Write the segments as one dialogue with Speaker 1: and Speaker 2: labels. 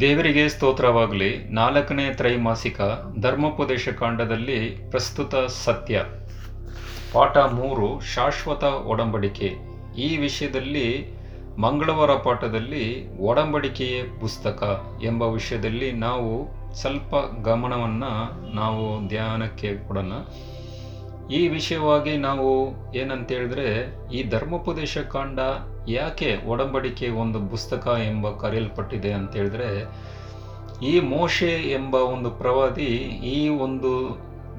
Speaker 1: ದೇವರಿಗೆ ಸ್ತೋತ್ರವಾಗಲಿ. ನಾಲ್ಕನೇ ತ್ರೈಮಾಸಿಕ ಧರ್ಮೋಪದೇಶ ಕಾಂಡದಲ್ಲಿ ಪ್ರಸ್ತುತ ಸತ್ಯ. ಪಾಠ ಮೂರು, ಶಾಶ್ವತ ಒಡಂಬಡಿಕೆ. ಈ ವಿಷಯದಲ್ಲಿ, ಮಂಗಳವಾರ ಪಾಠದಲ್ಲಿ ಒಡಂಬಡಿಕೆಯೇ ಪುಸ್ತಕ ಎಂಬ ವಿಷಯದಲ್ಲಿ ನಾವು ಸ್ವಲ್ಪ ಗಮನವನ್ನು ನಾವು ಧ್ಯಾನಕ್ಕೆ ಕೊಡೋಣ. ಈ ವಿಷಯವಾಗಿ ನಾವು ಏನಂತ ಹೇಳಿದ್ರೆ ಈ ಧರ್ಮೋಪದೇಶ ಕಾಂಡ ಯಾಕೆ ಒಡಂಬಡಿಕೆ ಒಂದು ಪುಸ್ತಕ ಎಂಬ ಕರೆಯಲ್ಪಟ್ಟಿದೆ ಅಂತ ಹೇಳಿದ್ರೆ ಈ ಮೋಶೆ ಎಂಬ ಒಂದು ಪ್ರವಾದಿ ಈ ಒಂದು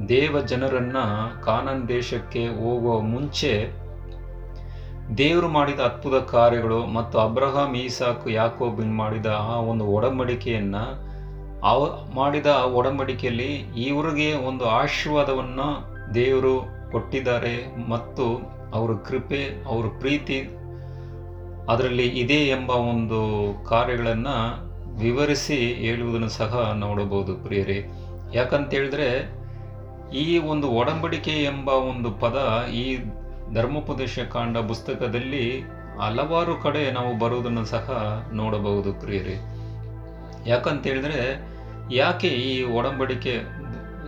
Speaker 1: ದೇವ ಜನರನ್ನು ಕಾನನ್ ದೇಶಕ್ಕೆ ಹೋಗುವ ಮುಂಚೆ ದೇವರು ಮಾಡಿದ ಅದ್ಭುತ ಕಾರ್ಯಗಳು ಮತ್ತು ಅಬ್ರಹಾಂ, ಈಸಾಕ್, ಯಾಕೋಬಿನ್ ಮಾಡಿದ ಆ ಒಂದು ಒಡಂಬಡಿಕೆಯನ್ನ ಅವ ಮಾಡಿದ ಒಡಂಬಡಿಕೆಯಲ್ಲಿ ಇವರಿಗೆ ಒಂದು ಆಶೀರ್ವಾದವನ್ನು ದೇವರು ಕೊಟ್ಟಿದ್ದಾರೆ ಮತ್ತು ಅವರ ಕೃಪೆ, ಅವರ ಪ್ರೀತಿ ಅದರಲ್ಲಿ ಇದೆ ಎಂಬ ಒಂದು ಕಾರ್ಯಗಳನ್ನು ವಿವರಿಸಿ ಹೇಳುವುದನ್ನು ಸಹ ನೋಡಬಹುದು ಪ್ರಿಯರೇ. ಯಾಕಂತೇಳಿದ್ರೆ ಈ ಒಂದು ಒಡಂಬಡಿಕೆ ಎಂಬ ಒಂದು ಪದ ಈ ಧರ್ಮೋಪದೇಶ ಕಾಂಡ ಪುಸ್ತಕದಲ್ಲಿ ಹಲವಾರು ಕಡೆ ನಾವು ಬರುವುದನ್ನು ಸಹ ನೋಡಬಹುದು ಪ್ರಿಯರೇ. ಯಾಕಂತ ಹೇಳಿದ್ರೆ ಯಾಕೆ ಈ ಒಡಂಬಡಿಕೆ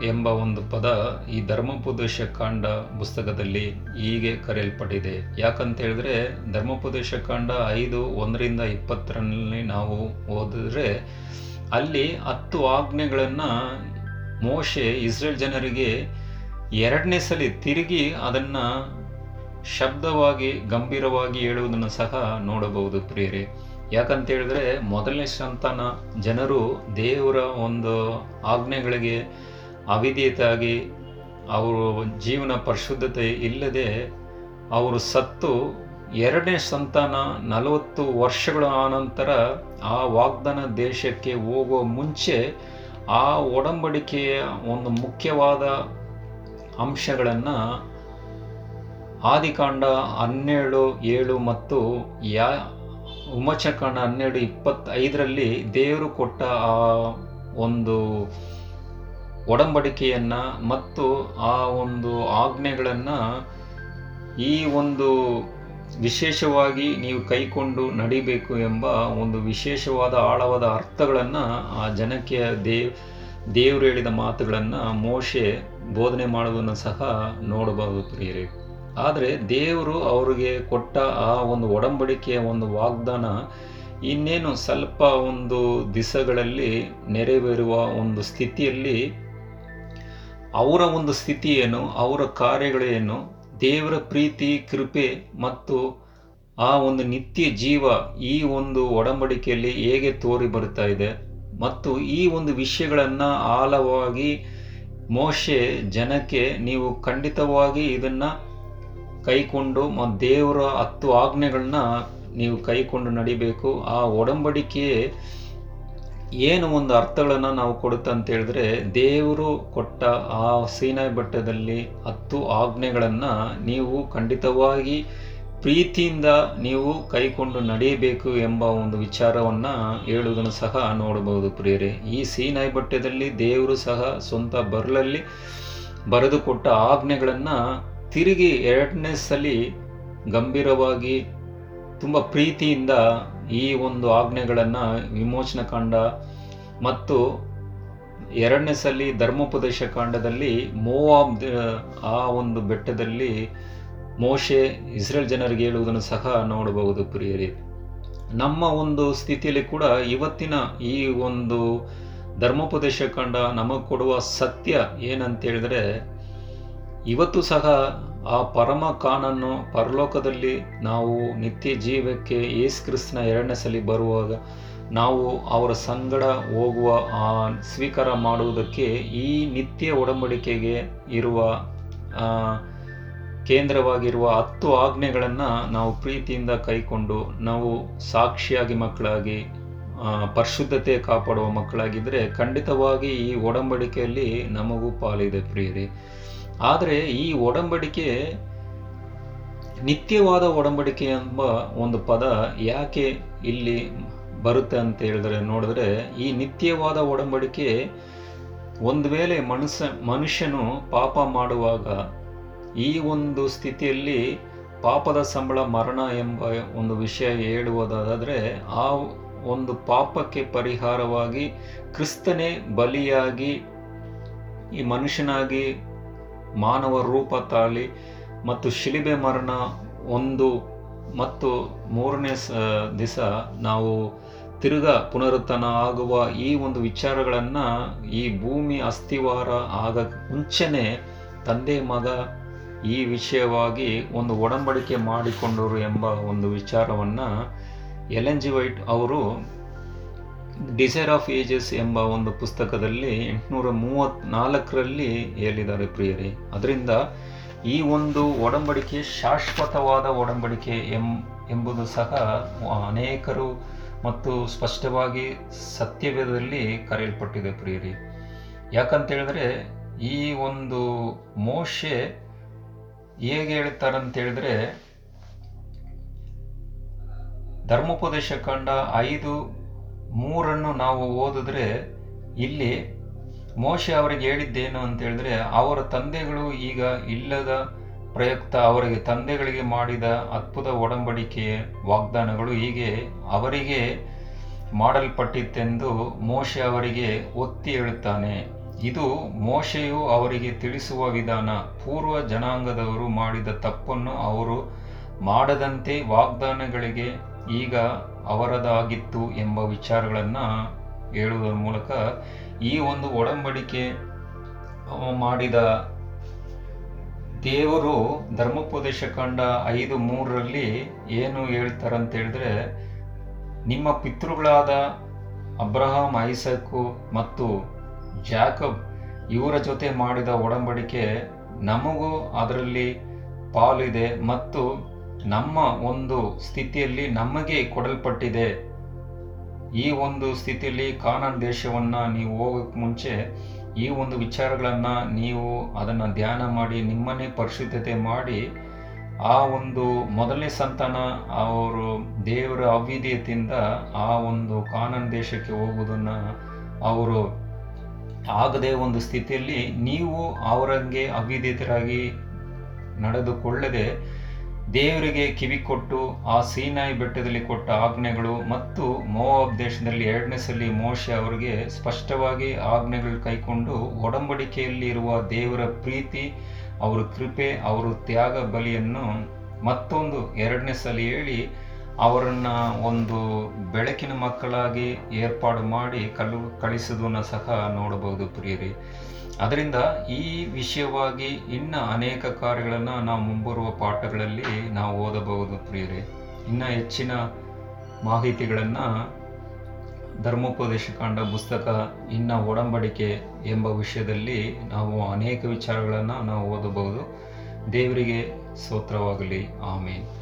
Speaker 1: ಎಂಬ ಒಂದು ಪದ ಈ ಧರ್ಮೋಪದೇಶ ಕಾಂಡ ಪುಸ್ತಕದಲ್ಲಿ ಹೀಗೆ ಕರೆಯಲ್ಪಟ್ಟಿದೆ? ಯಾಕಂತ ಹೇಳಿದ್ರೆ ಧರ್ಮೋಪದೇಶ ಕಾಂಡ ಐದು ಒಂದರಿಂದ ಇಪ್ಪತ್ತರಲ್ಲಿ ನಾವು ಓದಿದ್ರೆ ಅಲ್ಲಿ ಹತ್ತು ಆಜ್ಞೆಗಳನ್ನು ಮೋಶೆ ಇಸ್ರೇಲ್ ಜನರಿಗೆ ಎರಡನೇ ಸಲ ತಿರುಗಿ ಅದನ್ನು ಶಬ್ದವಾಗಿ, ಗಂಭೀರವಾಗಿ ಹೇಳುವುದನ್ನು ಸಹ ನೋಡಬಹುದು ಪ್ರಿಯರೇ. ಯಾಕಂತ ಹೇಳಿದ್ರೆ ಮೊದಲನೇ ಸಂತಾನ ಜನರು ದೇವರ ಒಂದು ಆಜ್ಞೆಗಳಿಗೆ ಅವಿಧೇಯತಾಗಿ ಅವರು ಜೀವನ ಪರಿಶುದ್ಧತೆ ಇಲ್ಲದೆ ಅವರು ಸತ್ತು ಎರಡನೇ ಸಂತಾನ ನಲವತ್ತು ವರ್ಷಗಳ ಆನಂತರ ಆ ವಾಗ್ದಾನ ದೇಶಕ್ಕೆ ಹೋಗುವ ಮುಂಚೆ ಆ ಒಡಂಬಡಿಕೆಯ ಒಂದು ಮುಖ್ಯವಾದ ಅಂಶಗಳನ್ನು ಆದಿಕಾಂಡ ಹನ್ನೆರಡು, ಏಳು ಮತ್ತು ಯಾ ಉಮಚಕಾಂಡ ಹನ್ನೆರಡು ಇಪ್ಪತ್ತೈದರಲ್ಲಿ ದೇವರು ಕೊಟ್ಟ ಆ ಒಂದು ಒಡಂಬಡಿಕೆಯನ್ನು ಮತ್ತು ಆ ಒಂದು ಆಜ್ಞೆಗಳನ್ನು ಈ ಒಂದು ವಿಶೇಷವಾಗಿ ನೀವು ಕೈಕೊಂಡು ನಡಿಬೇಕು ಎಂಬ ಒಂದು ವಿಶೇಷವಾದ ಆಳವಾದ ಅರ್ಥಗಳನ್ನು ಆ ಜನಕ್ಕೆ ದೇವ್ ದೇವರು ಹೇಳಿದ ಮಾತುಗಳನ್ನು ಮೋಶೆ ಬೋಧನೆ ಮಾಡುವುದನ್ನು ಸಹ ನೋಡಬಹುದು ಪ್ರಿಯರೇ. ಆದರೆ ದೇವರು ಅವರಿಗೆ ಕೊಟ್ಟ ಆ ಒಂದು ಒಡಂಬಡಿಕೆಯ ಒಂದು ವಾಗ್ದಾನ ಇನ್ನೇನು ಸ್ವಲ್ಪ ಒಂದು ದಿಸಗಳಲ್ಲಿ ನೆರವೇರುವ ಒಂದು ಸ್ಥಿತಿಯಲ್ಲಿ ಅವರ ಒಂದು ಸ್ಥಿತಿ ಏನು, ಅವರ ಕಾರ್ಯಗಳೇನು ದೇವರ ಪ್ರೀತಿ, ಕೃಪೆ ಮತ್ತು ಆ ಒಂದು ನಿತ್ಯ ಜೀವ ಈ ಒಂದು ಒಡಂಬಡಿಕೆಯಲ್ಲಿ ಹೇಗೆ ತೋರಿ ಬರ್ತಾ ಇದೆ ಮತ್ತು ಈ ಒಂದು ವಿಷಯಗಳನ್ನು ಆಳವಾಗಿ ಮೋಶೆ ಜನಕ್ಕೆ ನೀವು ಖಂಡಿತವಾಗಿ ಇದನ್ನು ಕೈಕೊಂಡು ದೇವರ ಹತ್ತು ಆಜ್ಞೆಗಳನ್ನ ನೀವು ಕೈಕೊಂಡು ನಡಿಬೇಕು. ಆ ಒಡಂಬಡಿಕೆಯೇ ಏನು ಒಂದು ಅರ್ಥಗಳನ್ನು ನಾವು ಕೊಡುತ್ತೆ ಅಂತ ಹೇಳಿದ್ರೆ, ದೇವರು ಕೊಟ್ಟ ಆ ಸೀನಾಯಿ ಬೆಟ್ಟದಲ್ಲಿ ಹತ್ತು ಆಜ್ಞೆಗಳನ್ನು ನೀವು ಖಂಡಿತವಾಗಿ ಪ್ರೀತಿಯಿಂದ ನೀವು ಕೈಕೊಂಡು ನಡೆಯಬೇಕು ಎಂಬ ಒಂದು ವಿಚಾರವನ್ನು ಹೇಳುವುದನ್ನು ಸಹ ನೋಡಬಹುದು ಪ್ರಿಯರೇ. ಈ ಸೀನಾಯಿ ಬೆಟ್ಟದಲ್ಲಿ ದೇವರು ಸಹ ಸ್ವಂತ ಬರಲಲ್ಲಿ ಬರೆದುಕೊಟ್ಟ ಆಜ್ಞೆಗಳನ್ನು ತಿರುಗಿ ಎರಡನೇ ಸಲ ಗಂಭೀರವಾಗಿ ತುಂಬ ಪ್ರೀತಿಯಿಂದ ಈ ಒಂದು ಆಜ್ಞೆಗಳನ್ನು ವಿಮೋಚನ ಕಾಂಡ ಮತ್ತು ಎರಡನೇ ಸಲ ಧರ್ಮೋಪದೇಶ ಕಾಂಡದಲ್ಲಿ ಮೋವಾಬ್ ಆ ಒಂದು ಬೆಟ್ಟದಲ್ಲಿ ಮೋಶೆ ಇಸ್ರೇಲ್ ಜನರಿಗೆ ಹೇಳುವುದನ್ನು ಸಹ ನೋಡಬಹುದು ಪ್ರಿಯರಿ. ನಮ್ಮ ಒಂದು ಸ್ಥಿತಿಯಲ್ಲಿ ಕೂಡ ಇವತ್ತಿನ ಈ ಒಂದು ಧರ್ಮೋಪದೇಶ ಕಾಂಡ ನಮಗೆ ಕೊಡುವ ಸತ್ಯ ಏನಂತ ಹೇಳಿದ್ರೆ ಇವತ್ತು ಸಹ ಆ ಪರಮ ಕಾನನ್ನು ಪರಲೋಕದಲ್ಲಿ ನಾವು ನಿತ್ಯ ಜೀವಕ್ಕೆ ಯೇಸು ಕ್ರಿಸ್ತನ ಎರಡನೇ ಸಲಿ ಬರುವಾಗ ನಾವು ಅವರ ಸಂಗಡ ಹೋಗುವ, ಆ ಸ್ವೀಕಾರ ಮಾಡುವುದಕ್ಕೆ ಈ ನಿತ್ಯ ಒಡಂಬಡಿಕೆಗೆ ಇರುವ ಕೇಂದ್ರವಾಗಿರುವ ಹತ್ತು ಆಜ್ಞೆಗಳನ್ನು ನಾವು ಪ್ರೀತಿಯಿಂದ ಕೈಕೊಂಡು ನಾವು ಸಾಕ್ಷಿಯಾಗಿ ಮಕ್ಕಳಾಗಿ ಪರಿಶುದ್ಧತೆ ಕಾಪಾಡುವ ಮಕ್ಕಳಾಗಿದ್ದರೆ ಖಂಡಿತವಾಗಿ ಈ ಒಡಂಬಡಿಕೆಯಲ್ಲಿ ನಮಗೂ ಪಾಲಿದೆ ಪ್ರಿಯರೇ. ಆದರೆ ಈ ಒಡಂಬಡಿಕೆ, ನಿತ್ಯವಾದ ಒಡಂಬಡಿಕೆ ಎಂಬ ಒಂದು ಪದ ಯಾಕೆ ಇಲ್ಲಿ ಬರುತ್ತೆ ಅಂತ ಹೇಳಿದ್ರೆ, ನೋಡಿದ್ರೆ ಈ ನಿತ್ಯವಾದ ಒಡಂಬಡಿಕೆ ಒಂದು ವೇಳೆ ಮನುಷ್ಯ, ಮನುಷ್ಯನು ಪಾಪ ಮಾಡುವಾಗ ಈ ಒಂದು ಸ್ಥಿತಿಯಲ್ಲಿ ಪಾಪದ ಸಂಬಳ ಮರಣ ಎಂಬ ಒಂದು ವಿಷಯ ಹೇಳುವುದಾದರೆ ಆ ಒಂದು ಪಾಪಕ್ಕೆ ಪರಿಹಾರವಾಗಿ ಕ್ರಿಸ್ತನೇ ಬಲಿಯಾಗಿ ಈ ಮನುಷ್ಯನಾಗಿ ಮಾನವ ರೂಪ ತಾಳಿ ಮತ್ತು ಶಿಲಿಬೆ ಮರಣ ಒಂದು ಮತ್ತು ಮೂರನೇ ಸ ದಿವಸ ನಾವು ತಿರುಗ ಪುನರುತ್ಥಾನ ಆಗುವ ಈ ಒಂದು ವಿಚಾರಗಳನ್ನು ಈ ಭೂಮಿ ಅಸ್ಥಿವಾರ ಆಗ ಮುಂಚೆನೆ ತಂದೆ ಮಗ ಈ ವಿಷಯವಾಗಿ ಒಂದು ಒಡಂಬಡಿಕೆ ಮಾಡಿಕೊಂಡರು ಎಂಬ ಒಂದು ವಿಚಾರವನ್ನು ಎಲ್ ಜಿ ವೈಟ್ ಅವರು ಡಿಸೈರ್ ಆಫ್ ಏಜಸ್ ಎಂಬ ಒಂದು ಪುಸ್ತಕದಲ್ಲಿ ಎಂಟುನೂರ ಮೂವತ್ನಾಲ್ಕರಲ್ಲಿ ಹೇಳಿದ್ದಾರೆ ಪ್ರಿಯರೇ. ಅದರಿಂದ ಈ ಒಂದು ಒಡಂಬಡಿಕೆ, ಶಾಶ್ವತವಾದ ಒಡಂಬಡಿಕೆ ಎಂ, ಎಂಬುದು ಸಹ ಅನೇಕರು ಮತ್ತು ಸ್ಪಷ್ಟವಾಗಿ ಸತ್ಯವೇದದಲ್ಲಿ ಕರೆಯಲ್ಪಟ್ಟಿದೆ ಪ್ರಿಯರಿ. ಯಾಕಂತ ಹೇಳಿದ್ರೆ ಈ ಒಂದು ಮೋಶೆ ಹೇಗೆ ಹೇಳ್ತಾರಂತ ಹೇಳಿದ್ರೆ ಧರ್ಮೋಪದೇಶ ಕಂಡ ಐದು ಮೂರನ್ನು ನಾವು ಓದಿದ್ರೆ ಇಲ್ಲಿ ಮೋಶೆ ಅವರಿಗೆ ಹೇಳಿದ್ದೇನು ಅಂತ ಹೇಳಿದ್ರೆ, ಅವರ ತಂದೆಗಳು ಈಗ ಇಲ್ಲದ ಪ್ರಯುಕ್ತ ಅವರಿಗೆ ತಂದೆಗಳಿಗೆ ಮಾಡಿದ ಅದ್ಭುತ ಒಡಂಬಡಿಕೆಯ ವಾಗ್ದಾನಗಳು ಹೀಗೆ ಅವರಿಗೆ ಮಾಡಲ್ಪಟ್ಟಿತ್ತೆಂದು ಮೋಶೆ ಅವರಿಗೆ ಒತ್ತಿ ಹೇಳುತ್ತಾನೆ. ಇದು ಮೋಶೆಯು ಅವರಿಗೆ ತಿಳಿಸುವ ವಿಧಾನ. ಪೂರ್ವ ಜನಾಂಗದವರು ಮಾಡಿದ ತಪ್ಪನ್ನು ಅವರು ಮಾಡದಂತೆ ವಾಗ್ದಾನಗಳಿಗೆ ಈಗ ಅವರದಾಗಿತ್ತು ಎಂಬ ವಿಚಾರಗಳನ್ನು ಹೇಳುವುದರ ಮೂಲಕ ಈ ಒಂದು ಒಡಂಬಡಿಕೆ ಮಾಡಿದ ದೇವರು ಧರ್ಮೋಪದೇಶ ಕಂಡ ಐದು ಮೂರರಲ್ಲಿ ಏನು ಹೇಳ್ತಾರಂತ ಹೇಳಿದ್ರೆ ನಿಮ್ಮ ಪಿತೃಗಳಾದ ಅಬ್ರಹಾಂ, ಐಸಕು ಮತ್ತು ಜಾಕಬ್ ಇವರ ಜೊತೆ ಮಾಡಿದ ಒಡಂಬಡಿಕೆ ನಮಗೂ ಅದರಲ್ಲಿ ಪಾಲಿದೆ ಮತ್ತು ನಮ್ಮ ಒಂದು ಸ್ಥಿತಿಯಲ್ಲಿ ನಮಗೆ ಕೊಡಲ್ಪಟ್ಟಿದೆ. ಈ ಒಂದು ಸ್ಥಿತಿಯಲ್ಲಿ ಕಾನನ್ ದೇಶವನ್ನು ನೀವು ಹೋಗೋಕ್ಕೆ ಮುಂಚೆ ಈ ಒಂದು ವಿಚಾರಗಳನ್ನು ನೀವು ಅದನ್ನು ಧ್ಯಾನ ಮಾಡಿ ನಿಮ್ಮನ್ನೇ ಪರಿಶುದ್ಧತೆ ಮಾಡಿ, ಆ ಒಂದು ಮೊದಲನೇ ಸಂತಾನ ಅವರು ದೇವರ ಅವಿಧೇಯತೆಯಿಂದ ಆ ಒಂದು ಕಾನನ್ ದೇಶಕ್ಕೆ ಹೋಗುವುದನ್ನು ಅವರು ಆಗದೆ ಒಂದು ಸ್ಥಿತಿಯಲ್ಲಿ ನೀವು ಅವರಂಗೆ ಅವಿಧೇಯತರಾಗಿ ನಡೆದುಕೊಳ್ಳದೆ ದೇವರಿಗೆ ಕಿವಿ ಕೊಟ್ಟು, ಆ ಸೀನಾಯಿ ಬೆಟ್ಟದಲ್ಲಿ ಕೊಟ್ಟ ಆಜ್ಞೆಗಳು ಮತ್ತು ಮೋವಾಬ್ ದೇಶದಲ್ಲಿ ಎರಡನೇ ಸಲ ಮೋಶೆ ಅವರಿಗೆ ಸ್ಪಷ್ಟವಾಗಿ ಆಜ್ಞೆಗಳು ಕೈಕೊಂಡು ಒಡಂಬಡಿಕೆಯಲ್ಲಿ ಇರುವ ದೇವರ ಪ್ರೀತಿ, ಅವರ ಕೃಪೆ, ಅವರ ತ್ಯಾಗ ಬಲಿಯನ್ನು ಮತ್ತೊಂದು ಎರಡನೇ ಸಲ ಹೇಳಿ, ಅವರನ್ನು ಒಂದು ಬೆಳಕಿನ ಮಕ್ಕಳಾಗಿ ಏರ್ಪಾಡು ಮಾಡಿ ಕಲು ಕಳಿಸೋದನ್ನು ಸಹ ನೋಡಬಹುದು ಪ್ರಿಯರಿ. ಅದರಿಂದ ಈ ವಿಷಯವಾಗಿ ಇನ್ನು ಅನೇಕ ಕಾರ್ಯಗಳನ್ನು ನಾವು ಮುಂಬರುವ ಪಾಠಗಳಲ್ಲಿ ನಾವು ಓದಬಹುದು ಪ್ರಿಯರೇ. ಇನ್ನು ಹೆಚ್ಚಿನ ಮಾಹಿತಿಗಳನ್ನು ಧರ್ಮೋಪದೇಶ ಕಾಂಡ ಪುಸ್ತಕ, ಇನ್ನು ಒಡಂಬಡಿಕೆ ಎಂಬ ವಿಷಯದಲ್ಲಿ ನಾವು ಅನೇಕ ವಿಚಾರಗಳನ್ನು ನಾವು ಓದಬಹುದು. ದೇವರಿಗೆ ಸ್ತೋತ್ರವಾಗಲಿ. ಆಮೇಲೆ